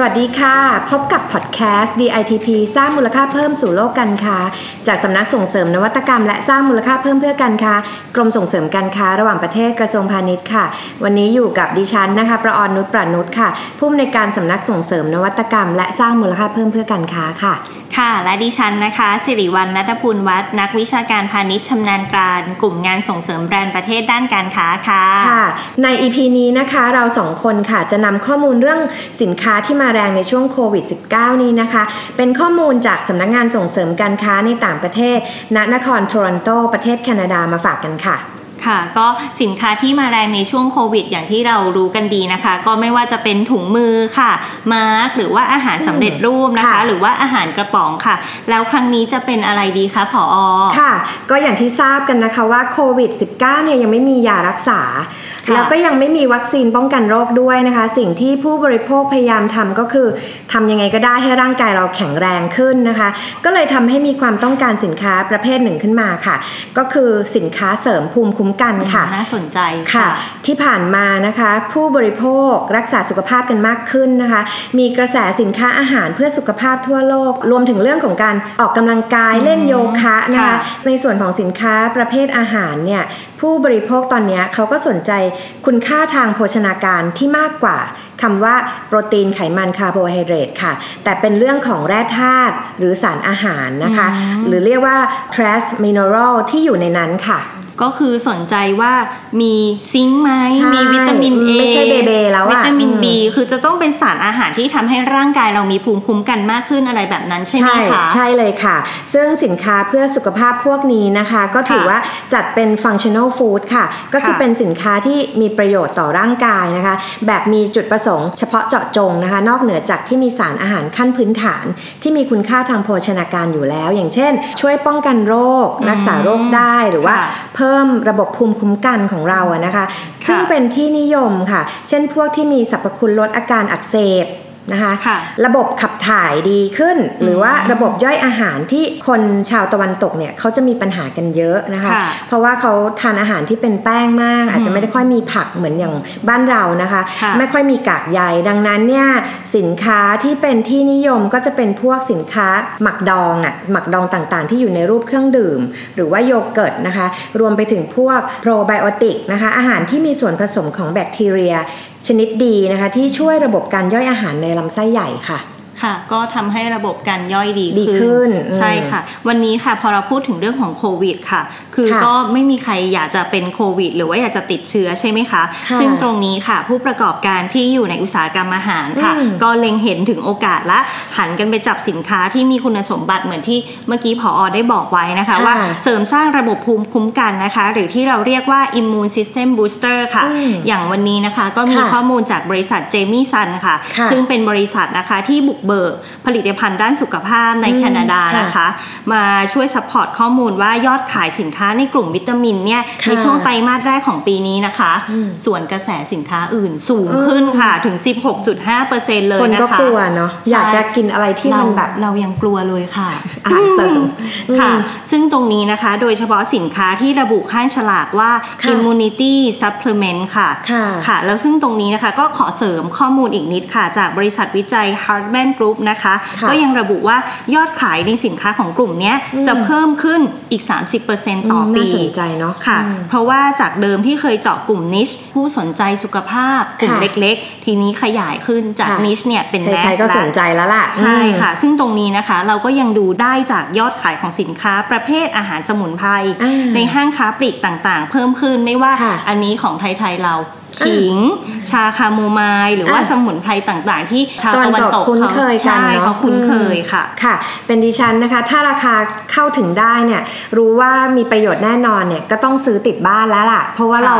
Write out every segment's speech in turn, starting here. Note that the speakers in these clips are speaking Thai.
สวัสดีค่ะ พบกับพอดแคสต์ DITP สร้างมูลค่าเพิ่มสู่โลกการค้า จากสำนักส่งเสริมนวัตกรรม และสร้างมูลค่าเพิ่มเพื่อการค้ากรมส่งเสริมการค้าระหว่างประเทศกระทรวงพาณิชย์ค่ะ วันนี้อยู่กับดิฉันนะคะ ประออนนุชประนุชค่ะ ผู้อำนวยการสำนักส่งเสริมนวัตกรรม และสร้างมูลค่าเพิ่มเพื่อการค้าค่ะ ค่ะ และดิฉันนะคะ สิริวัลนัทพูลวัฒนักวิชาการพาณิชย์ชำนาญการ กลุ่มงานส่งเสริมแบรนด์ประเทศด้านการค้าค่ะค่ะ ใน EP นี้นะคะเราสองคนค่ะจะนำข้อมูลเรื่องสินค้าที่มาแรงในช่วงโควิด -19 นี้นะคะ เป็นข้อมูลจากสำนักงานส่งเสริมการค้าในต่างประเทศ ณนครโทรอนโตประเทศแคนาดามาฝากกันค่ะ ค่ะก็สินค้าที่มาแรงในช่วงโควิด อย่างที่เรารู้กันดีนะคะ ก็ไม่ว่าจะเป็นถุงมือค่ะ มาร์กหรือว่าอาหารสำเร็จรูปนะคะค่ะหรือว่าอาหารกระป๋องค่ะ แล้วครั้งนี้จะเป็นอะไรดีคะผออค่ะ ก็อย่างที่ทราบกันนะคะว่าโควิด -19 เนี่ยยังไม่มียารักษาค่ะแล้วก็ยังไม่มีวัคซีนป้องกันโรคด้วยนะคะ สิ่งที่ผู้บริโภคพยายามทำก็คือทำยังไงก็ได้ให้ร่างกายเราแข็งแรงขึ้นนะคะ ก็เลยทำให้มีความต้องการสินค้าประเภทหนึ่งขึ้นมาค่ะ ก็คือสินค้าเสริมภูมิคุ้มกันค่ะน่าสนใจค่ะ ที่ผ่านมานะคะ ผู้บริโภครักษาสุขภาพกันมากขึ้นนะคะ มีกระแสสินค้าอาหารเพื่อสุขภาพทั่วโลก รวมถึงเรื่องของการออกกำลังกายเล่นโยคะนะคะค่ะในส่วนของสินค้าประเภทอาหารเนี่ยผู้บริโภคตอนเนี้ยเขาก็สนใจคุณค่าทางโภชนาการที่มากกว่าคำว่าโปรตีนไขมันคาร์โบไฮเดรตค่ะ แต่เป็นเรื่องของแร่ธาตุหรือสารอาหารนะคะ หรือเรียกว่า trace mineral ที่อยู่ในนั้นค่ะ ก็คือสนใจว่ามีซิงค์ไหมใช่มีวิตามิน A ไม่ใช่เบเบแล้วอะวิตามินอืม B คือจะต้องเป็นสารอาหารที่ทำให้ร่างกายเรามีภูมิคุ้มกันมากขึ้นอะไรแบบนั้นใช่ไหมคะใช่เลยค่ะ ซึ่งสินค้าเพื่อสุขภาพพวกนี้นะคะ ก็ถือค่ะว่าจัดเป็น functional food ค่ะ ก็คือค่ะเป็นสินค้าที่มีประโยชน์ต่อร่างกายนะคะ แบบมีจุดประสงค์เฉพาะเจาะจงนะคะ นอกเหนือจากที่มีสารอาหารขั้นพื้นฐาน ที่มีคุณค่าทางโภชนาการอยู่แล้ว อย่างเช่น ช่วยป้องกันโรค รักษาโรคได้หรือว่าค่ะ เพิ่มระบบภูมิคุ้มกันของเราอะนะคะ ซึ่งค่ะเป็นที่นิยมค่ะ เช่นพวกที่มีสรรพคุณลดอาการอักเสบ นะคะค่ะระบบขับถ่ายดีขึ้น หรือว่าระบบย่อยอาหารที่คนชาวตะวันตกเนี่ยเขาจะมีปัญหากันเยอะนะคะค่ะเพราะว่าเขาทานอาหารที่เป็นแป้งมาก อาจจะไม่ได้ค่อยมีผักเหมือนอย่างบ้านเรานะคะค่ะไม่ค่อยมีกากใยดังนั้นเนี่ยสินค้าที่เป็นที่นิยมก็จะเป็นพวกสินค้าหมักดองอะหมักดองต่างๆ ที่อยู่ในรูปเครื่องดื่ม หรือว่าโยเกิร์ตนะคะ รวมไปถึงพวกโปรไบโอติกนะคะอาหารที่มีส่วนผสมของแบคทีเรียชนิดดีนะคะที่ช่วยระบบการย่อยอาหารในลำไส้ใหญ่ค่ะ ค่ะ ก็ทำให้ระบบการย่อยดีดีขึ้นอืมใช่ค่ะ วันนี้ค่ะพอเราพูดถึงเรื่องของโควิดค่ะ คือค่ะก็ไม่มีใครอยากจะเป็นโควิด หรือว่าอยากจะติดเชื้อใช่ไหมคะค่ะซึ่งตรงนี้ค่ะ ผู้ประกอบการที่อยู่ในอุตสาหกรรมอาหารค่ะอืมก็เล็งเห็นถึงโอกาสและหันกันไปจับสินค้าที่มีคุณสมบัติเหมือนที่เมื่อกี้ผอได้บอกไว้นะคะ ว่าเสริมสร้างระบบภูมิคุ้มกันนะคะ หรือที่เราเรียกว่า immune system booster ค่ะอืมอย่างวันนี้นะคะ ก็มีค่ะข้อมูลจากบริษัทเจมี่ซันค่ะค่ะ ซึ่งเป็นบริษัทนะคะที่บุกเบิกผลิตภัณฑ์ด้านสุขภาพในอืมแคนาดาค่ะนะคะ มาช่วย support ข้อมูลว่ายอดขายสินค้าในกลุ่มวิตามินเนี่ยค่ะในช่วงไตรมาสแรกของปีนี้นะคะอืมสวนกระแสสินค้าอื่นสูงขึ้นค่ะถึง 16.5%เลยคนนะคะก็กลัวเนาะอยากจะกินอะไรที่มันแบบเรายังกลัวเลยค่ะอาหารเสริมค่ะอืมซึ่งตรงนี้นะคะ โดยเฉพาะสินค้าที่ระบุข้างฉลากว่าค่ะ immunity supplement ค่ะค่ะค่ะ แล้วซึ่งตรงนี้นะคะก็ขอเสริมข้อมูลอีกนิดค่ะ จากบริษัทวิจัย Hartman Group นะคะค่ะก็ยังระบุว่ายอดขายในสินค้าของกลุ่มเนี้ยอืมจะเพิ่มขึ้นอีก 30%ต่ออืมปีน่าสนใจเนอะค่ะอืมเพราะว่าจากเดิมที่เคยเจาะกลุ่มนิชผู้สนใจสุขภาพกลุ่มค่ะเล็กๆ ทีนี้ขยายขึ้นจากค่ะนิชเนี่ยเป็นใคแมรสๆก็สนใจแล้วล่ะ ใช่อืมค่ะ ซึ่งตรงนี้นะคะเราก็ยังดูได้จากยอดขายของสินค้าประเภทอาหารสมุนไพรอ่าในห้างค้าปลีกต่างๆ เพิ่มขึ้นไม่ว่าค่ะอันนี้ของไทยๆเรา ขิง ชาคาโมไมล์หรือว่าอะสมุนไพรต่างๆ ที่ชาวตะตะวัวันนตตกกคุ้นเคยกันใช่เนาะเขาคุ้นเคยค่ะค่ะ เป็นดิฉันนะคะ ถ้าราคาเข้าถึงได้เนี่ยรู้ว่ามีประโยชน์แน่นอนเนี่ยก็ต้องซื้อติดบ้านแล้วล่ะ เพราะว่าค่ะเรา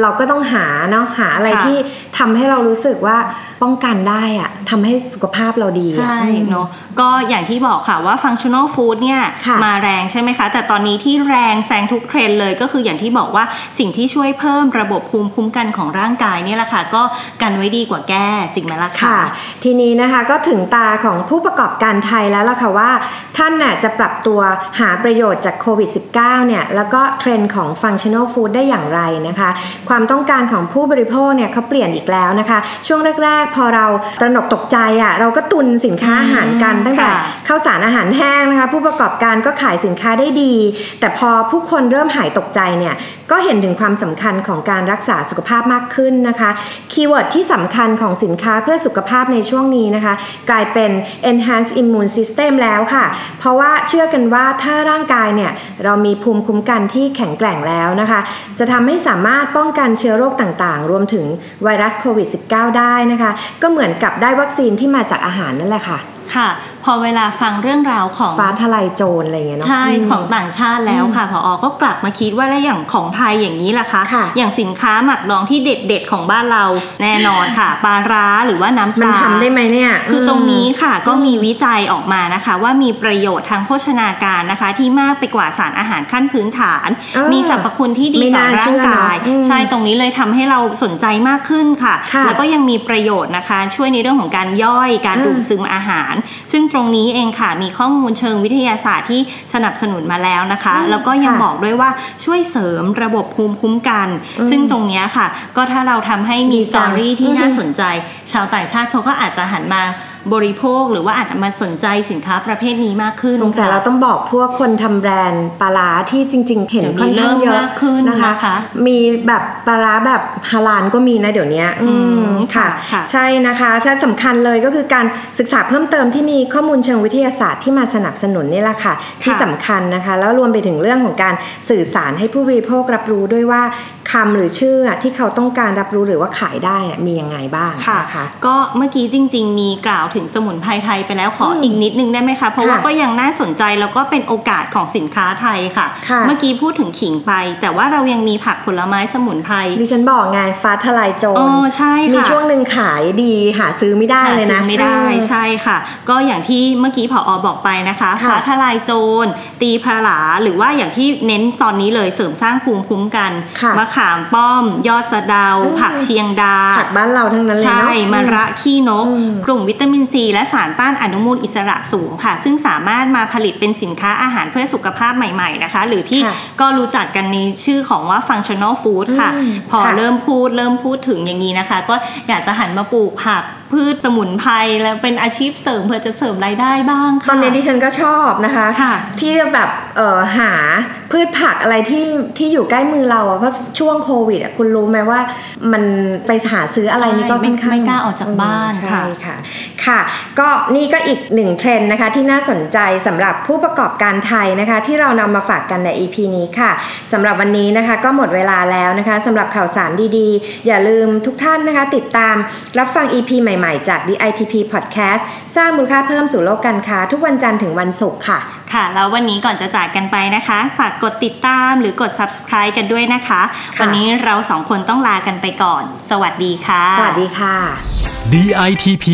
เราก็ต้องหาเนาะหาอะไรค่ะที่ทำให้เรารู้สึกว่าป้องกันได้อะทำให้สุขภาพเราดีอะใช่อืมเนาะก็อย่างที่บอกค่ะว่า functional food เนี่ยค่ะมาแรงใช่ไหมคะ แต่ตอนนี้ที่แรงแซงทุกเทรนด์เลยก็คืออย่างที่บอกว่าสิ่งที่ช่วยเพิ่มระบบภูมิคุ้มกันของร่างกายเนี่ยแหละค่ะก็กันไว้ดีกว่าแก้จริงไหมล่ะค่ะ ทีนี้นะคะก็ถึงตาของผู้ประกอบการไทยแล้วล่ะค่ะว่า ท่านน่ะจะปรับตัวหาประโยชน์จากโควิด -19 เนี่ยแล้วก็เทรนด์ของ functional food ได้อย่างไรนะคะ ความต้องการของผู้บริโภคเนี่ยเขาเปลี่ยนอีกแล้วนะคะ ช่วงแรก ๆ พอเราตระหนกตกใจอะ่ะเราก็ตุนสินค้าอาหารกันตั้งแต่ค่ะข้าวสารอาหารแห้งนะคะ ผู้ประกอบการก็ขายสินค้าได้ดี แต่พอผู้คนเริ่มหายตกใจเนี่ยก็เห็นถึงความสำคัญของการรักษาสุขภาพมากขึ้นนะคะ keyword ที่สำคัญของสินค้าเพื่อสุขภาพในช่วงนี้นะคะ กลายเป็น enhanced immune system แล้วค่ะ เพราะว่าเชื่อกันว่าถ้าร่างกายเนี่ย เรามีภูมิคุ้มกันที่แข็งแกร่งแล้วนะคะ จะทำให้สามารถป้องกันเชื้อโรคต่างๆ รวมถึงไวรัสโควิด -19 ได้นะคะ ก็เหมือนกับได้วัคซีนที่มาจากอาหารนั่นแหละค่ะค่ะ พอเวลาฟังเรื่องราวของฟ้าทลายโจรอะไรอย่างเงี้ยเนาะใช่มของต่างชาติแล้วค่ะพออก็กลับมาคิดว่าแล้วอย่างของไทยอย่างนี้ล่ะคะค่ะอย่างสินค้าหมักดองที่เด็ดๆของบ้านเราแน่นอนค่ะปลาร้าหรือว่าน้ำปมันลาทำได้ไหมเนี่ย คือตรงนี้ค่ะอืมก็มีวิจัยออกมานะคะ ว่ามีประโยชน์ทางโภชนาการนะคะ ที่มากไปกว่าสารอาหารขั้นพื้นฐานเออมีสรรพคุณที่ดีไม่ต่อน่าร่าเชื่งอเนอะกายอืมใช่ตรงนี้เลยทำให้เราสนใจมากขึ้นค่ะค่ะ แล้วก็ยังมีประโยชน์นะคะ ช่วยในเรื่องของการย่อยการอืมดูดซึมอาหารซึ่งตรงนี้เองค่ะมีข้อมูลเชิงวิทยาศาสตร์ที่สนับสนุนมาแล้วนะคะอืมแล้วก็ยังค่ะบอกด้วยว่าช่วยเสริมระบบภูมิคุ้มกันอืมซึ่งตรงเนี้ยค่ะ ก็ถ้าเราทำให้มีดีสจัตองรี่ที่อืมน่าสนใจ ชาวต่างชาติเขาก็อาจจะหันมาบริโภคหรือว่าอาจจะมาสนใจสินค้าประเภทนี้มากขึ้นสงสัยค่ะเราต้องบอกพวกคนทำแบรนด์ปลาร้าที่จริง ๆ เห็นเดี๋ยวนี้ค่อนข้างเยเริ่อะมมากขึ้นนะคะนะคะ มีแบบปลาร้าแบบฮาลานก็มีนะเดี๋ยวนี้อือืมมค่ะค่ะ ใช่นะคะถ้าสำคัญเลยก็คือการศึกษาเพิ่มเติมที่มีข้อมูลเชิงวิทยาศาสตร์ที่มาสนับสนุนนี่แหละค่ะ ที่สำคัญนะคะ แล้วรวมไปถึงเรื่องของการสื่อสารให้ผู้บริโภครับรู้ด้วยว่า คำหรือชื่อที่เขาต้องการรับรู้หรือว่าขายได้อะมียังไงบ้างค่ะนะคะก็เมื่อกี้จริง ๆ มีกล่าวถึงสมุนไพรไทยไปแล้วขออืมอีกนิดนึงได้ไหมคะ เพราะค่ะว่าก็ยังน่าสนใจแล้วก็เป็นโอกาสของสินค้าไทยค่ะค่ะ เมื่อกี้พูดถึงขิงไป แต่ว่าเรายังมีผักผลไม้สมุนไพรดิฉันบอกไงฟ้าทลายโจรอ๋อใช่ค่ะมีช่วงหนึ่งขายดีหาซื้อไม่ได้เลยนะหาซื้อไม่ได้เออใช่ค่ะ ก็อย่างที่เมื่อกี้ผออบอกไปนะคะค่ะฟ้าทลายโจรตีพลาหรือว่าอย่างที่เน้นตอนนี้เลยเสริมสร้างภูมิคุ้มกันค่ะมะขามป้อม ยอดสะเดาอืมผักเชียงดา ผักบ้านเราทั้งนั้นเลยใช่เนาะมะระขี้นกอืมกลุ่มวิตามินซีและสารต้านอนุมูลอิสระสูงค่ะ ซึ่งสามารถมาผลิตเป็นสินค้าอาหารเพื่อสุขภาพใหม่ๆนะคะ หรือที่ค่ะก็รู้จักกันในชื่อของว่า functional food ค่ะอืมพอค่ะเริ่มพูดเริ่มพูดถึงอย่างนี้นะคะ ก็อยากจะหันมาปลูกผัก พืชสมุนไพรแล้วเป็นอาชีพเสริมเพื่อจะเสริมรายได้บ้างค่ะตอนนี้ดิฉันก็ชอบนะคะค่ะที่จะแบบเอ่อหาพืชผักอะไรที่ที่อยู่ใกล้มือเราอะเพราะช่วงโควิดอะคุณรู้ไหมว่ามันไปหาซื้ออะไรนี่ก็ใช่ไม่ค่อนข้างไม่กล้าออกจากบ้านอืมค่ะใช่ค่ะค่ะ ก็นี่ก็อีกหนึ่งเทรนด์นะคะที่น่าสนใจสำหรับผู้ประกอบการไทยนะคะ ที่เรานำมาฝากกันใน EP นี้ค่ะสำหรับวันนี้นะคะก็หมดเวลาแล้วนะคะสำหรับข่าวสารดีๆ อย่าลืมทุกท่านนะคะ ติดตามรับฟัง EP ใหม่ๆ จาก DITP Podcast สร้างมูลค่าเพิ่มสู่โลกการค้า ทุกวันจันทร์ถึงวันศุกร์ค่ะ ค่ะ แล้ววันนี้ก่อนจะจากกันไปนะคะ ฝากกดติดตามหรือกด subscribe กันด้วยนะคะค่ะวันนี้เราสองคนต้องลากันไปก่อน สวัสดีค่ะ สวัสดีค่ะ DITP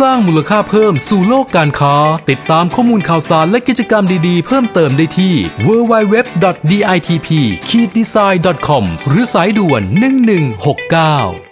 สร้างมูลค่าเพิ่มสู่โลกการค้า ติดตามข้อมูลข่าวสารและกิจกรรมดีๆ เพิ่มเติมได้ที่ www.ditp-design.com หรือสายด่วน 1169